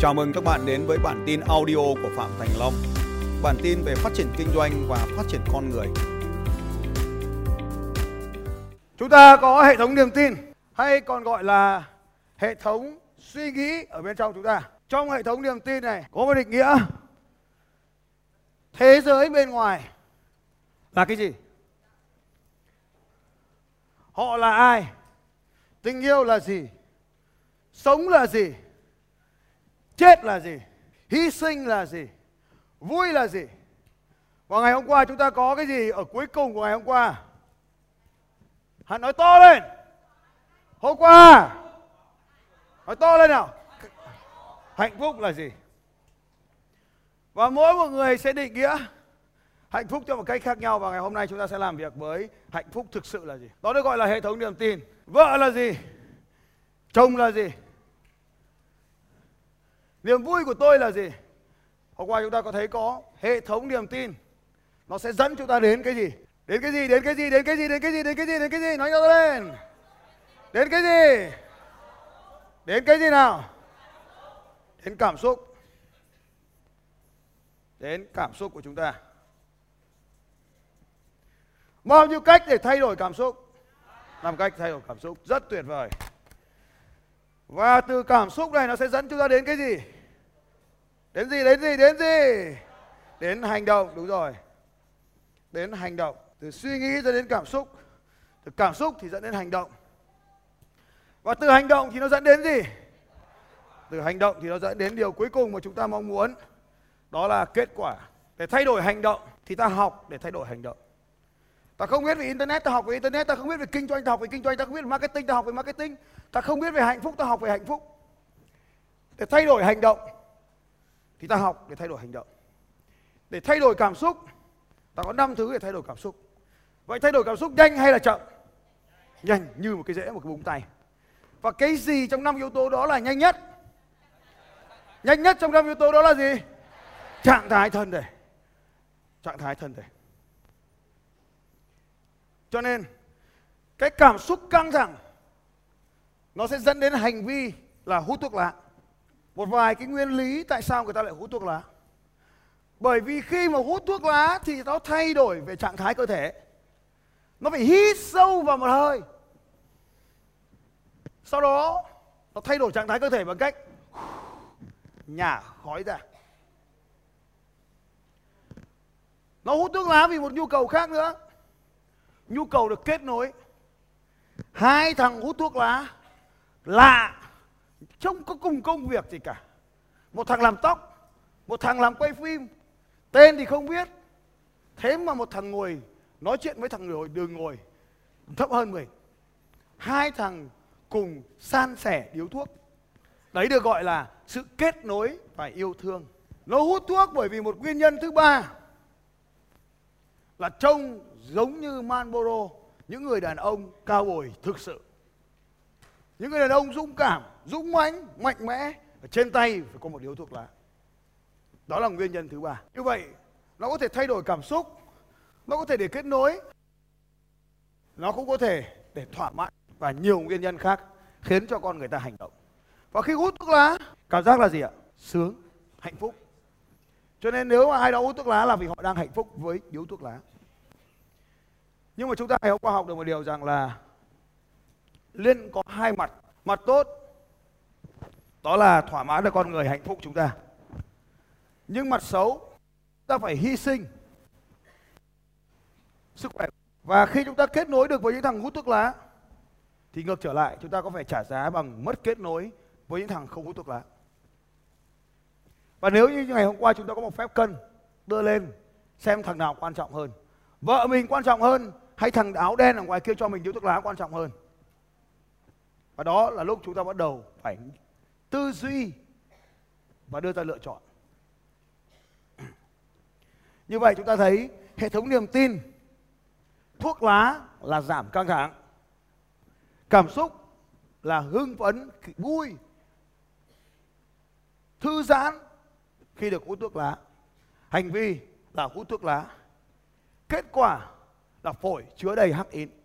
Chào mừng các bạn đến với bản tin audio của Phạm Thành Long. Bản tin về phát triển kinh doanh và phát triển con người. Chúng ta có hệ thống niềm tin, hay còn gọi là hệ thống suy nghĩ ở bên trong chúng ta. Trong hệ thống niềm tin này, có một định nghĩa thế giới bên ngoài là cái gì? Họ là ai? Tình yêu là gì? Sống là gì? Chết là gì? Hy sinh là gì? Vui là gì? Và ngày hôm qua chúng ta có cái gì ở cuối cùng của ngày hôm qua? Hắn nói to lên. Hôm qua. Nói to lên nào. Hạnh phúc là gì? Và mỗi một người sẽ định nghĩa hạnh phúc theo một cách khác nhau và ngày hôm nay chúng ta sẽ làm việc với hạnh phúc thực sự là gì? Đó được gọi là hệ thống niềm tin. Vợ là gì? Chồng là gì? Niềm vui của tôi là gì? Hôm qua chúng ta có thấy có hệ thống niềm tin. Nó sẽ dẫn chúng ta đến cái gì? Đến cái gì? Đến cái gì? Đến cái gì? Đến cái gì? Đến cái gì? Đến cái gì? Nói cho tôi lên. Đến cái gì? Đến cái gì nào? Đến cảm xúc. Đến cảm xúc của chúng ta. Bao nhiêu cách để thay đổi cảm xúc? Làm cách thay đổi cảm xúc rất tuyệt vời. Và từ cảm xúc này nó sẽ dẫn chúng ta đến cái gì? Đến gì? Đến gì? Đến gì? Đến hành động, đúng rồi. Đến hành động. Từ suy nghĩ cho đến cảm xúc. Từ cảm xúc thì dẫn đến hành động. Và từ hành động thì nó dẫn đến gì? Từ hành động thì nó dẫn đến điều cuối cùng mà chúng ta mong muốn. Đó là kết quả. Để thay đổi hành động thì ta học để thay đổi hành động. Ta không biết về internet, ta học về internet, ta không biết về kinh doanh, ta học về kinh doanh, ta không biết về marketing, ta học về marketing, ta không biết về hạnh phúc, ta học về hạnh phúc. Để thay đổi hành động thì ta học để thay đổi hành động. Để thay đổi cảm xúc, ta có 5 thứ để thay đổi cảm xúc. Vậy thay đổi cảm xúc nhanh hay là chậm? Nhanh như một cái rễ một cái búng tay. Và cái gì trong năm yếu tố đó là nhanh nhất? Nhanh nhất trong năm yếu tố đó là gì? Trạng thái thân thể. Trạng thái thân thể. Cho nên cái cảm xúc căng thẳng nó sẽ dẫn đến hành vi là hút thuốc lá. Một vài cái nguyên lý tại sao người ta lại hút thuốc lá. Bởi vì khi mà hút thuốc lá thì nó thay đổi về trạng thái cơ thể. Nó phải hít sâu vào một hơi. Sau đó, nó thay đổi trạng thái cơ thể bằng cách nhả khói ra. Nó hút thuốc lá vì một nhu cầu khác nữa nhu cầu được kết nối hai thằng hút thuốc lá lạ. Không có cùng công việc gì cả. Một thằng làm tóc, một thằng làm quay phim. Tên thì không biết. Thế mà một thằng ngồi, nói chuyện với thằng ngồi, đường ngồi, thấp hơn mình hai thằng cùng san sẻ điếu thuốc. Đấy được gọi là sự kết nối và yêu thương. Nó hút thuốc bởi vì một nguyên nhân thứ ba là trông giống như Marlboro, những người đàn ông cao bồi thực sự những người đàn ông dũng cảm, dũng mãnh, mạnh mẽ, ở trên tay phải có một điếu thuốc lá. Đó là nguyên nhân thứ ba. Như vậy, nó có thể thay đổi cảm xúc, nó có thể để kết nối, nó cũng có thể để thỏa mãn và nhiều nguyên nhân khác khiến cho con người ta hành động. Và khi hút thuốc lá, cảm giác là gì ạ? Sướng, hạnh phúc. Cho nên nếu mà ai đó hút thuốc lá là vì họ đang hạnh phúc với điếu thuốc lá. Nhưng mà chúng ta ngày hôm qua học được một điều rằng là liên có hai mặt mặt tốt, đó là thỏa mãn được con người hạnh phúc chúng ta. Nhưng mặt xấu, ta phải hy sinh sức khỏe. Và khi chúng ta kết nối được với những thằng hút thuốc lá, thì ngược trở lại, chúng ta có phải trả giá bằng mất kết nối với những thằng không hút thuốc lá. Và nếu như ngày hôm qua chúng ta có một phép cân đưa lên, xem thằng nào quan trọng hơn. Vợ mình quan trọng hơn hay thằng áo đen ở ngoài kia cho mình điếu thuốc lá quan trọng hơn? Và đó là lúc chúng ta bắt đầu phải tư duy và đưa ra lựa chọn. Như vậy chúng ta thấy hệ thống niềm tin, thuốc lá là giảm căng thẳng, cảm xúc là hưng phấn vui, thư giãn khi được hút thuốc lá, hành vi là hút thuốc lá, kết quả là phổi chứa đầy hắc in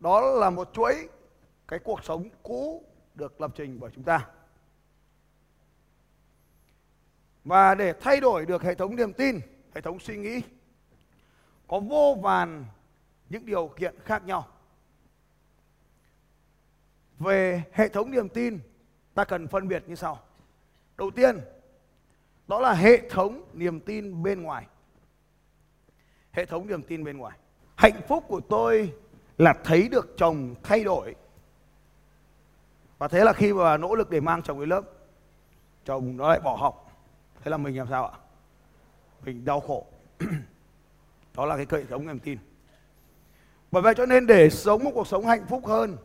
đó là một chuỗi cái cuộc sống cũ được lập trình bởi chúng ta. Và để thay đổi được hệ thống niềm tin, hệ thống suy nghĩ có vô vàn những điều kiện khác nhau. Về hệ thống niềm tin, ta cần phân biệt như sau. Đầu tiên, đó là hệ thống niềm tin bên ngoài. Hệ thống niềm tin bên ngoài. Hạnh phúc của tôi là thấy được chồng thay đổi. Và thế là khi mà nỗ lực để mang chồng đến lớp, chồng nó lại bỏ học. Thế là mình làm sao ạ? Mình đau khổ. Đó là cái hệ thống niềm tin. Bởi vậy cho nên để sống một cuộc sống hạnh phúc hơn,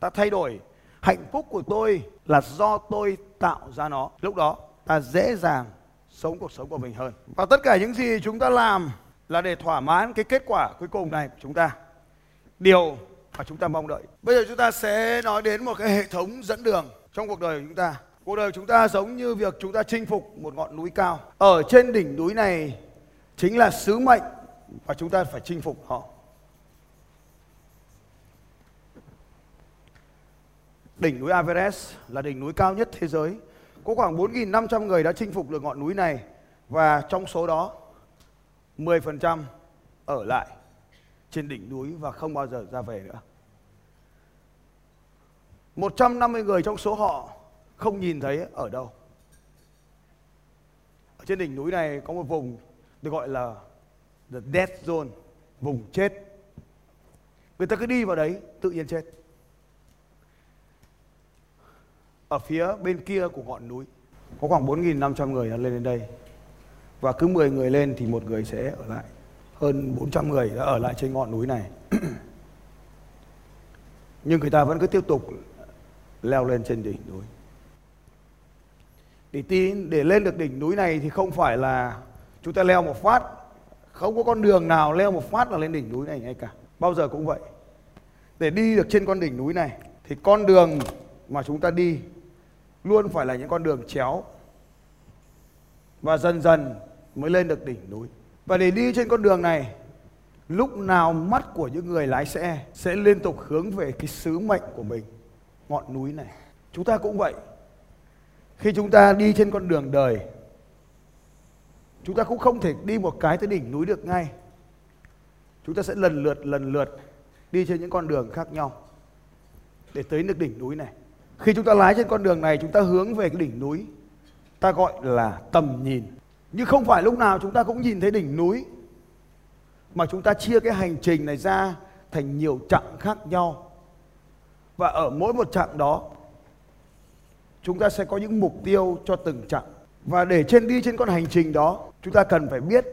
ta thay đổi hạnh phúc của tôi là do tôi tạo ra nó. Lúc đó ta dễ dàng sống cuộc sống của mình hơn. Và tất cả những gì chúng ta làm là để thỏa mãn cái kết quả cuối cùng này của chúng ta. Điều mà chúng ta mong đợi. Bây giờ chúng ta sẽ nói đến một cái hệ thống dẫn đường trong cuộc đời của chúng ta. Cuộc đời chúng ta giống như việc chúng ta chinh phục một ngọn núi cao. Ở trên đỉnh núi này chính là sứ mệnh và chúng ta phải chinh phục họ. Đỉnh núi Everest là đỉnh núi cao nhất thế giới. Có khoảng 4.500 người đã chinh phục được ngọn núi này và trong số đó 10% ở lại trên đỉnh núi và không bao giờ ra về nữa. 150 người trong số họ không nhìn thấy ở đâu. Ở trên đỉnh núi này có một vùng được gọi là the death zone, vùng chết. Người ta cứ đi vào đấy tự nhiên chết. Ở phía bên kia của ngọn núi có khoảng 4.500 người đã lên đến đây. Và cứ 10 người lên thì một người sẽ ở lại. Hơn 400 người đã ở lại trên ngọn núi này. Nhưng người ta vẫn cứ tiếp tục leo lên trên đỉnh núi. Để tin, để lên được đỉnh núi này thì không phải là chúng ta leo một phát, không có con đường nào leo một phát là lên đỉnh núi này ngay cả bao giờ cũng vậy để đi được trên con đỉnh núi này thì con đường mà chúng ta đi luôn phải là những con đường chéo và dần dần mới lên được đỉnh núi và để đi trên con đường này, lúc nào mắt của những người lái xe sẽ liên tục hướng về cái sứ mệnh của mình, ngọn núi này. Chúng ta cũng vậy. Khi chúng ta đi trên con đường đời, chúng ta cũng không thể đi một cái tới đỉnh núi được ngay. Chúng ta sẽ lần lượt lần lượt đi trên những con đường khác nhau để tới được đỉnh núi này. Khi chúng ta lái trên con đường này, chúng ta hướng về cái đỉnh núi, ta gọi là tầm nhìn nhưng không phải lúc nào chúng ta cũng nhìn thấy đỉnh núi, mà chúng ta chia cái hành trình này ra thành nhiều chặng khác nhau. Và ở mỗi một chặng đó, chúng ta sẽ có những mục tiêu cho từng chặng. Và để trên đi trên con hành trình đó, chúng ta cần phải biết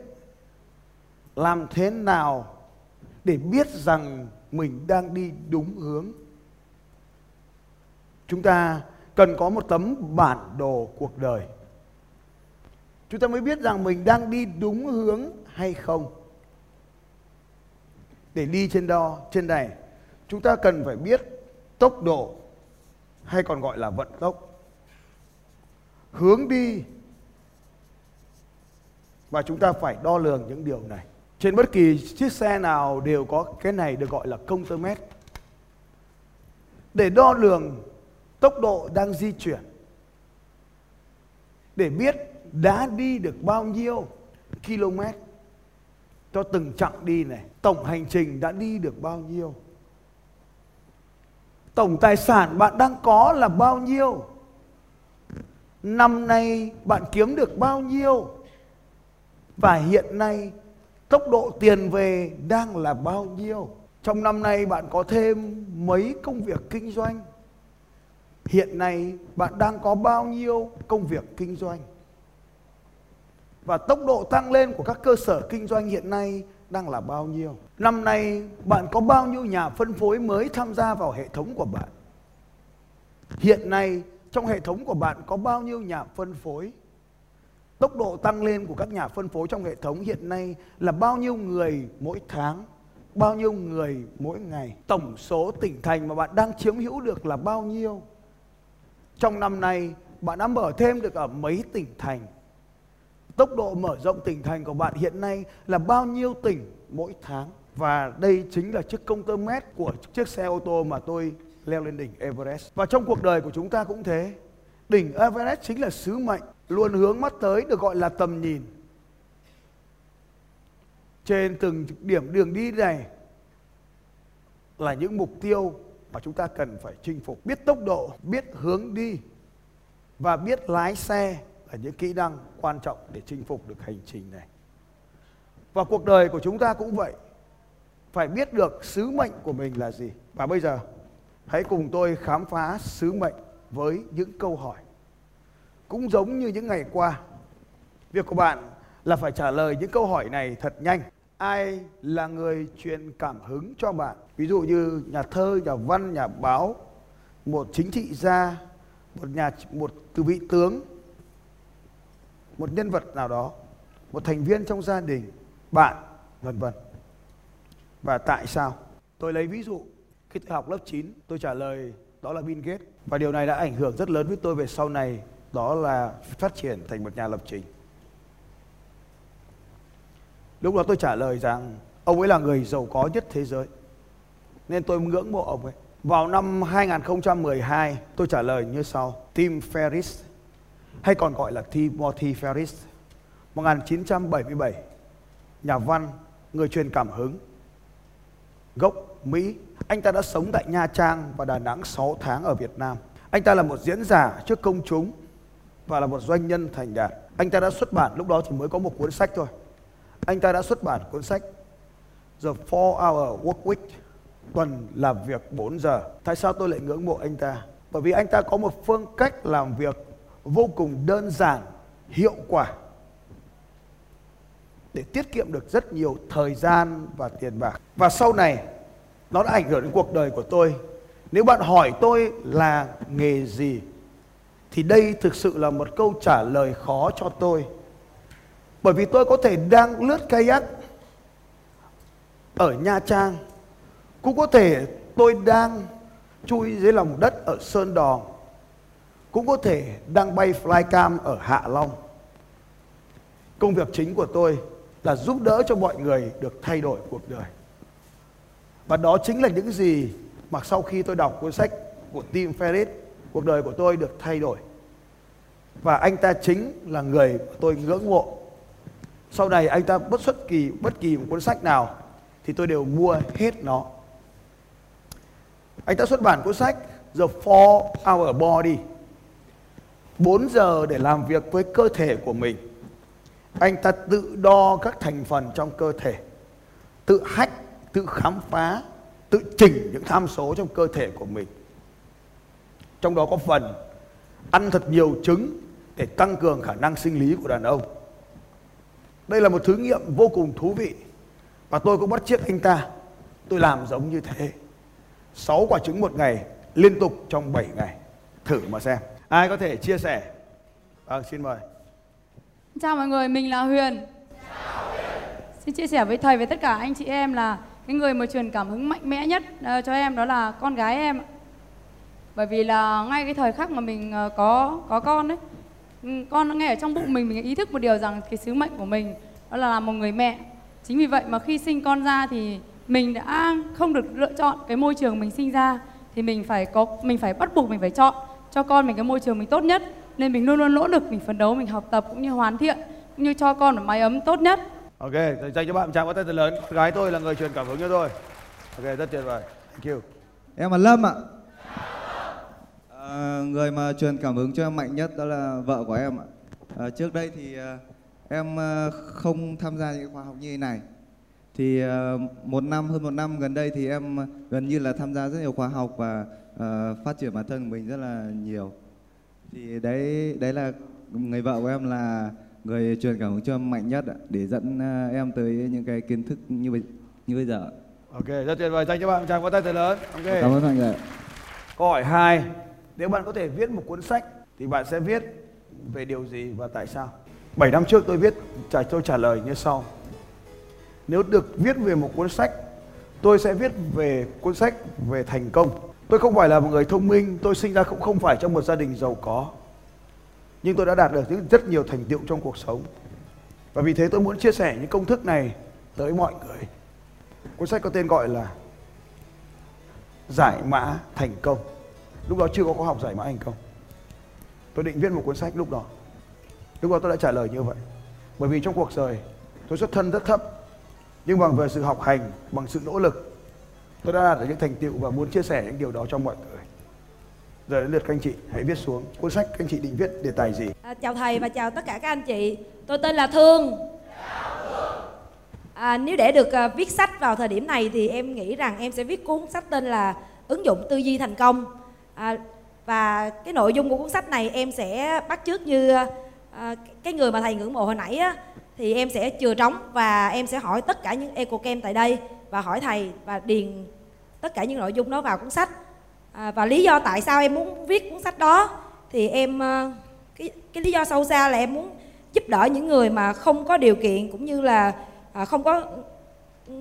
làm thế nào để biết rằng mình đang đi đúng hướng. Chúng ta cần có một tấm bản đồ cuộc đời chúng ta mới biết rằng mình đang đi đúng hướng hay không. Để đi trên đo trên này, chúng ta cần phải biết tốc độ, hay còn gọi là vận tốc. Hướng đi, và chúng ta phải đo lường những điều này. Trên bất kỳ chiếc xe nào đều có cái này được gọi là công tơ mét. Để đo lường tốc độ đang di chuyển, để biết đã đi được bao nhiêu km cho từng chặng đi này? Tổng hành trình đã đi được bao nhiêu? Tổng tài sản bạn đang có là bao nhiêu? Năm nay bạn kiếm được bao nhiêu? Và hiện nay tốc độ tiền về đang là bao nhiêu? Trong năm nay bạn có thêm mấy công việc kinh doanh? Hiện nay bạn đang có bao nhiêu công việc kinh doanh? Và tốc độ tăng lên của các cơ sở kinh doanh hiện nay đang là bao nhiêu? Năm nay, bạn có bao nhiêu nhà phân phối mới tham gia vào hệ thống của bạn? Hiện nay, trong hệ thống của bạn có bao nhiêu nhà phân phối? Tốc độ tăng lên của các nhà phân phối trong hệ thống hiện nay là bao nhiêu người mỗi tháng, bao nhiêu người mỗi ngày? Tổng số tỉnh thành mà bạn đang chiếm hữu được là bao nhiêu? Trong năm nay, bạn đã mở thêm được ở mấy tỉnh thành? Tốc độ mở rộng tỉnh thành của bạn hiện nay là bao nhiêu tỉnh mỗi tháng và đây chính là chiếc công tơ mét của chiếc xe ô tô mà tôi leo lên đỉnh Everest. Và trong cuộc đời của chúng ta cũng thế. Đỉnh Everest chính là sứ mệnh luôn hướng mắt tới được gọi là tầm nhìn. Trên từng điểm đường đi này là những mục tiêu mà chúng ta cần phải chinh phục. Biết tốc độ, biết hướng đi và biết lái xe là những kỹ năng quan trọng để chinh phục được hành trình này. Và cuộc đời của chúng ta cũng vậy. Phải biết được sứ mệnh của mình là gì. Và bây giờ hãy cùng tôi khám phá sứ mệnh với những câu hỏi. Cũng giống như những ngày qua, việc của bạn là phải trả lời những câu hỏi này thật nhanh. Ai là người truyền cảm hứng cho bạn? Ví dụ như nhà thơ, nhà văn, nhà báo, một chính trị gia, một nhà một từ vị tướng, một nhân vật nào đó, một thành viên trong gia đình, bạn, vân vân. Và tại sao? Tôi lấy ví dụ khi tôi học lớp 9, tôi trả lời đó là Bill Gates và điều này đã ảnh hưởng rất lớn với tôi về sau này, đó là phát triển thành một nhà lập trình. Lúc đó tôi trả lời rằng ông ấy là người giàu có nhất thế giới. Nên tôi ngưỡng mộ ông ấy. Vào năm 2012, tôi trả lời như sau. Tim Ferriss, hay còn gọi là Timothy Ferris 1977, nhà văn, người truyền cảm hứng, gốc Mỹ. Anh ta đã sống tại Nha Trang và Đà Nẵng 6 tháng ở Việt Nam. Anh ta là một diễn giả trước công chúng và là một doanh nhân thành đạt. Anh ta đã xuất bản, lúc đó thì mới có một cuốn sách thôi. Anh ta đã xuất bản cuốn sách The Four Hour Work Week, tuần làm việc 4 giờ. Tại sao tôi lại ngưỡng mộ anh ta? Bởi vì anh ta có một phương cách làm việc vô cùng đơn giản, hiệu quả để tiết kiệm được rất nhiều thời gian và tiền bạc. Và sau này nó đã ảnh hưởng đến cuộc đời của tôi. Nếu bạn hỏi tôi là nghề gì thì đây thực sự là một câu trả lời khó cho tôi. Bởi vì tôi có thể đang lướt kayak ở Nha Trang, cũng có thể tôi đang chui dưới lòng đất ở Sơn Đòn, cũng có thể đang bay flycam ở Hạ Long. Công việc chính của tôi là giúp đỡ cho mọi người được thay đổi cuộc đời. Và đó chính là những gì mà sau khi tôi đọc cuốn sách của Tim Ferriss, cuộc đời của tôi được thay đổi. Và anh ta chính là người tôi ngưỡng mộ. Sau này anh ta bất xuất kỳ bất kỳ một cuốn sách nào thì tôi đều mua hết nó. Anh ta xuất bản cuốn sách The Four Hour Body. 4 giờ để làm việc với cơ thể của mình. Anh ta tự đo các thành phần trong cơ thể, tự hách, tự khám phá, tự chỉnh những tham số trong cơ thể của mình. Trong đó có phần ăn thật nhiều trứng để tăng cường khả năng sinh lý của đàn ông. Đây là một thử nghiệm vô cùng thú vị và tôi cũng bắt chiếc anh ta. Tôi làm giống như thế. 6 quả trứng một ngày, liên tục trong 7 ngày. Thử mà xem ai có thể chia sẻ vâng xin mời Chào mọi người, mình là Huyền. Xin chia sẻ với thầy với tất cả anh chị em là cái người mà truyền cảm hứng mạnh mẽ nhất uh, cho em đó là con gái em. Bởi vì là ngay cái thời khắc mà mình uh, có có con đấy, ừ, con nó nghe ở trong bụng mình mình ý thức một điều rằng cái sứ mệnh của mình đó là làm một người mẹ. Chính vì vậy mà khi sinh con ra thì mình đã không được lựa chọn cái môi trường mình sinh ra thì mình phải có mình phải bắt buộc mình phải chọn cho con mình cái môi trường mình tốt nhất nên mình luôn luôn nỗ lực mình phấn đấu mình học tập cũng như hoàn thiện cũng như cho con một mái ấm tốt nhất. Ok dành cho bạn một tràng tay thật lớn. Gái tôi là người truyền cảm hứng cho tôi. Ok rất tuyệt vời. Thank you. Em là lâm ạ. À, người mà truyền cảm hứng cho em mạnh nhất đó là vợ của em ạ. À, trước đây thì à, em à, không tham gia những khóa học như thế này. Thì à, một năm hơn một năm gần đây thì em gần như là tham gia rất nhiều khóa học và à, phát triển bản thân của mình rất là nhiều. Thì đấy đấy là người vợ của em là người truyền cảm hứng cho em mạnh nhất để dẫn à, em tới những cái kiến thức như bây như bây giờ ok rất tuyệt vời. Dành cho bạn tràng vỗ tay thật lớn. Ok. Cảm ơn anh ạ. Câu hỏi hai. Nếu bạn có thể viết một cuốn sách thì bạn sẽ viết về điều gì và tại sao? 7 năm trước tôi viết trả tôi trả lời như sau. Nếu được viết về một cuốn sách tôi sẽ viết về cuốn sách về thành công Tôi không phải là một người thông minh, tôi sinh ra cũng không phải trong một gia đình giàu có. Nhưng tôi đã đạt được rất nhiều thành tựu trong cuộc sống. Và vì thế tôi muốn chia sẻ những công thức này tới mọi người. Cuốn sách có tên gọi là giải mã thành công lúc đó chưa có khóa học giải mã thành công tôi định viết một cuốn sách lúc đó lúc đó tôi đã trả lời như vậy bởi vì trong cuộc đời tôi xuất thân rất thấp nhưng bằng về sự học hành bằng sự nỗ lực tôi đã đạt được những thành tựu và muốn chia sẻ những điều đó cho mọi người giờ đến lượt các anh chị hãy viết xuống cuốn sách các anh chị định viết đề tài gì À, chào thầy và chào tất cả các anh chị. Tôi tên là Thương. À, nếu để được à, viết sách vào thời điểm này thì em nghĩ rằng em sẽ viết cuốn sách tên là ứng dụng tư duy thành công. À, và cái nội dung của cuốn sách này em sẽ bắt chước như à, cái người mà thầy ngưỡng mộ hồi nãy á, thì em sẽ chừa trống và em sẽ hỏi tất cả những eco kem tại đây và hỏi thầy và điền tất cả những nội dung đó vào cuốn sách. À, và lý do tại sao em muốn viết cuốn sách đó thì em ờ, cái cái lý do sâu xa là em muốn giúp đỡ những người mà không có điều kiện cũng như là à, không có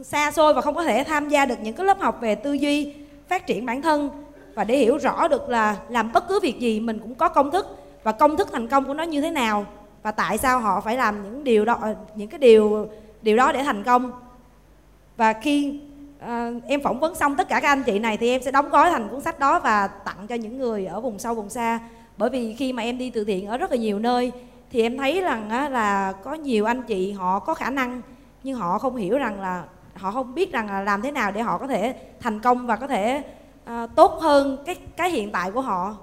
xa xôi và không có thể tham gia được những cái lớp học về tư duy phát triển bản thân và để hiểu rõ được là làm bất cứ việc gì mình cũng có công thức và công thức thành công của nó như thế nào và tại sao họ phải làm những điều đó những cái điều điều đó để thành công và khi à, em phỏng vấn xong tất cả các anh chị này thì em sẽ đóng gói thành cuốn sách đó và tặng cho những người ở vùng sâu vùng xa. Bởi vì khi mà em đi từ thiện ở rất là nhiều nơi thì em thấy rằng á, là có nhiều anh chị họ có khả năng nhưng họ không hiểu rằng là họ không biết rằng là làm thế nào để họ có thể thành công và có thể à, tốt hơn cái cái hiện tại của họ.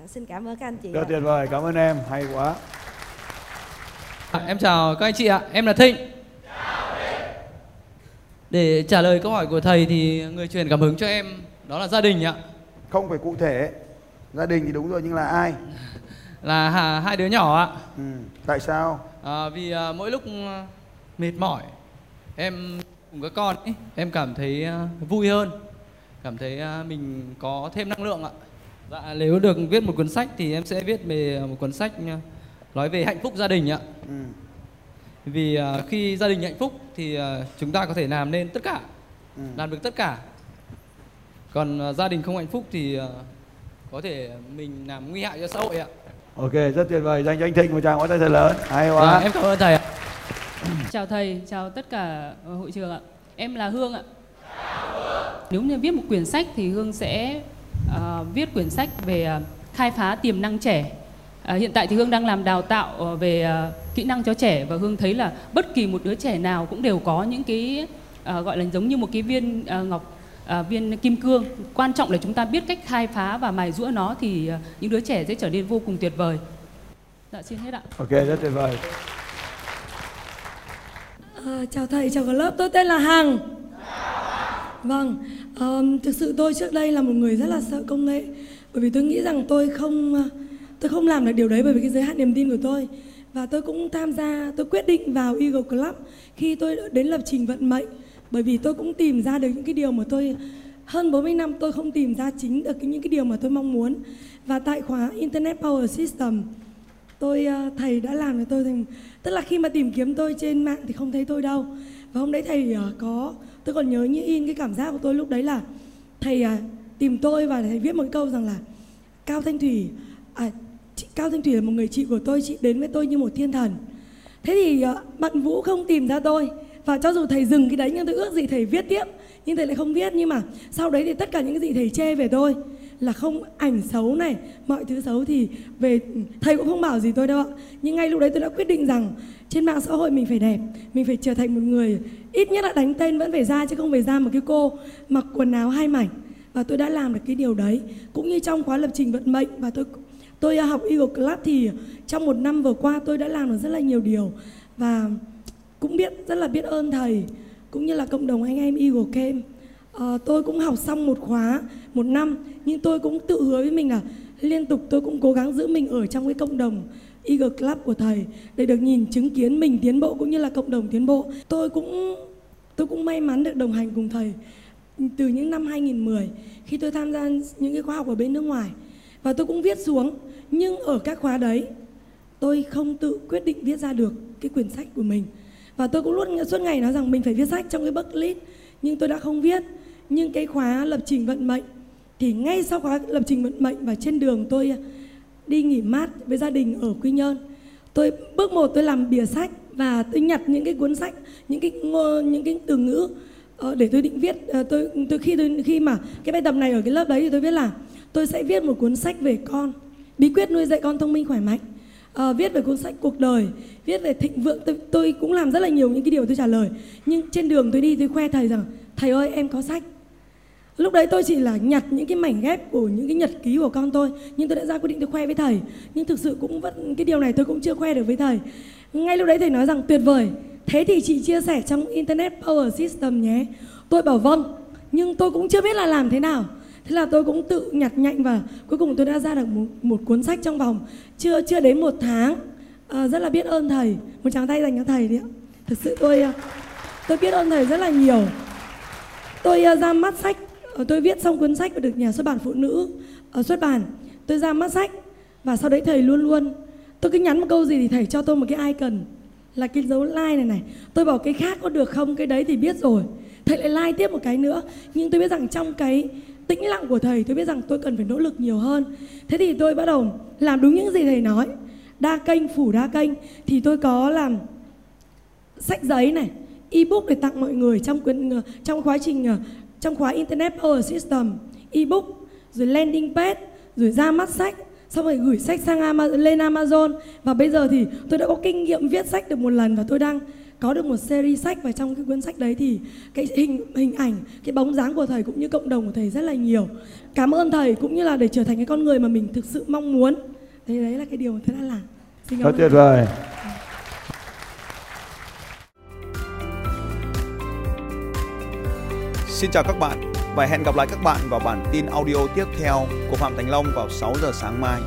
À, xin cảm ơn các anh chị rất tuyệt vời cảm ơn em hay quá. À, em chào các anh chị ạ, em là Thịnh. Để trả lời câu hỏi của thầy thì người truyền cảm hứng cho em đó là gia đình ạ. không phải cụ thể gia đình thì đúng rồi nhưng là ai Là hà- hai đứa nhỏ ạ. ừ. tại sao À, vì à, mỗi lúc à, mệt mỏi em cùng các con ấy, em cảm thấy à, vui hơn, cảm thấy à, mình có thêm năng lượng ạ. Dạ nếu được viết một cuốn sách thì em sẽ viết về một cuốn sách à, nói về hạnh phúc gia đình ạ. ừ. Vì à, khi gia đình hạnh phúc thì à, chúng ta có thể làm nên tất cả, Ừ. làm được tất cả. Còn à, gia đình không hạnh phúc thì à, có thể mình làm nguy hại cho xã hội ạ. ok rất tuyệt vời dành cho anh thịnh một tràng pháo tay thật lớn hay quá em cảm ơn thầy ạ. Chào thầy, chào tất cả hội trường ạ. Em là Hương ạ. Nếu như viết một quyển sách thì Hương sẽ ờ, viết quyển sách về ờ, khai phá tiềm năng trẻ. Ờ, hiện tại thì Hương đang làm đào tạo ờ, về ờ, kỹ năng cho trẻ và Hương thấy là bất kỳ một đứa trẻ nào cũng đều có những cái ờ, gọi là giống như một cái viên ờ, ngọc ờ, viên kim cương. Quan trọng là chúng ta biết cách khai phá và mài giũa nó thì ờ, những đứa trẻ sẽ trở nên vô cùng tuyệt vời. Dạ xin hết ạ. ok rất tuyệt vời À, chào thầy, chào cả lớp, tôi tên là Hằng. Vâng, ờm, thực sự tôi trước đây là một người rất là sợ công nghệ bởi vì tôi nghĩ rằng tôi không tôi không làm được điều đấy bởi vì cái giới hạn niềm tin của tôi. Và tôi cũng tham gia tôi quyết định vào Eagle Club khi tôi đến lập trình vận mệnh. Bởi vì tôi cũng tìm ra được những cái điều mà tôi hơn 40 năm tôi không tìm ra chính được những cái điều mà tôi mong muốn. Và tại khóa Internet Power System tôi ờ, thầy đã làm cho tôi thành tức là khi mà tìm kiếm tôi trên mạng thì không thấy tôi đâu. Và hôm đấy thầy ờ, có tôi còn nhớ như in cái cảm giác của tôi lúc đấy là thầy ờ, tìm tôi và thầy viết một câu rằng là cao thanh thủy à, chị, cao thanh thủy là một người chị của tôi chị đến với tôi như một thiên thần. Thế thì ờ, bạn vũ không tìm ra tôi. Và cho dù thầy dừng cái đấy nhưng tôi ước gì thầy viết tiếp. Nhưng thầy lại không viết nhưng mà sau đấy thì tất cả những cái gì thầy chê về tôi là không ảnh xấu này mọi thứ xấu thì về ừ, thầy cũng không bảo gì tôi đâu ạ. Nhưng ngay lúc đấy tôi đã quyết định rằng trên mạng xã hội mình phải đẹp mình phải trở thành một người ít nhất là đánh tên vẫn phải ra chứ không phải ra một cái cô mặc quần áo hai mảnh. Và tôi đã làm được cái điều đấy cũng như trong khóa lập trình vận mệnh và tôi tôi học Eagle Club thì trong một năm vừa qua tôi đã làm được rất là nhiều điều và cũng biết rất là biết ơn thầy cũng như là cộng đồng anh em Eagle Camp. À, tôi cũng học xong một khóa một năm nhưng tôi cũng tự hứa với mình là liên tục tôi cũng cố gắng giữ mình ở trong cái cộng đồng Eagle Club của thầy để được nhìn chứng kiến mình tiến bộ cũng như là cộng đồng tiến bộ. Tôi cũng tôi cũng may mắn được đồng hành cùng thầy từ những năm 2010 khi tôi tham gia những cái khóa học ở bên nước ngoài. Và tôi cũng viết xuống nhưng ở các khóa đấy, tôi không tự quyết định viết ra được cái quyển sách của mình. Và tôi cũng luôn suốt ngày nói rằng mình phải viết sách trong cái bucket nhưng tôi đã không viết. Nhưng cái khóa lập trình vận mệnh, thì ngay sau khóa lập trình vận mệnh và trên đường tôi à, đi nghỉ mát với gia đình ở Quy Nhơn, tôi bước một tôi làm bìa sách và tôi nhặt những cái cuốn sách, những cái những cái từ ngữ ờ, để tôi định viết. Ờ, tôi tôi khi tôi, khi mà cái bài tập này ở cái lớp đấy thì tôi viết là, tôi sẽ viết một cuốn sách về con bí quyết nuôi dạy con thông minh khỏe mạnh. À, viết về cuốn sách cuộc đời viết về thịnh vượng. Tôi, tôi cũng làm rất là nhiều những cái điều tôi trả lời. Nhưng trên đường tôi đi tôi khoe thầy rằng thầy ơi em có sách. Lúc đấy tôi chỉ là nhặt những cái mảnh ghép của những cái nhật ký của con tôi nhưng tôi đã ra quyết định tôi khoe với thầy. Nhưng thực sự cũng vẫn cái điều này tôi cũng chưa khoe được với thầy. Ngay lúc đấy thầy nói rằng tuyệt vời. Thế thì chị chia sẻ trong internet power system nhé. Tôi bảo vâng nhưng tôi cũng chưa biết là làm thế nào thế là tôi cũng tự nhặt nhạnh và cuối cùng tôi đã ra được một, một cuốn sách trong vòng chưa chưa đến một tháng. À, rất là biết ơn thầy. Một tràng tay dành cho thầy đi ạ. Thực sự tôi ờ, tôi biết ơn thầy rất là nhiều. Tôi ờ, ra mắt sách tôi viết xong cuốn sách và được nhà xuất bản phụ nữ xuất bản. Tôi ra mắt sách và sau đấy thầy luôn luôn tôi cứ nhắn một câu gì thì thầy cho tôi một cái icon là cái dấu like này này. Tôi bảo cái khác có được không? Cái đấy thì biết rồi. Thầy lại like tiếp một cái nữa. Nhưng tôi biết rằng trong cái tĩnh lặng của thầy tôi biết rằng tôi cần phải nỗ lực nhiều hơn. Thế thì tôi bắt đầu làm đúng những gì thầy nói. Đa kênh phủ đa kênh. Thì tôi có làm sách giấy này ebook để tặng mọi người trong quyển ờ, trong quá trình ờ, trong khóa internet power system. Ebook rồi landing page rồi ra mắt sách xong rồi gửi sách sang Amazon, lên Amazon. Và bây giờ thì tôi đã có kinh nghiệm viết sách được một lần và tôi đang có được một series sách và trong cái cuốn sách đấy thì cái hình hình ảnh cái bóng dáng của thầy cũng như cộng đồng của thầy rất là nhiều. Cảm ơn thầy cũng như là để trở thành cái con người mà mình thực sự mong muốn. Đấy đấy là cái điều mà tôi đã làm. Xin cảm tuyệt vời. Xin chào các bạn và hẹn gặp lại các bạn vào bản tin audio tiếp theo của Phạm Thành Long vào 6 giờ sáng mai.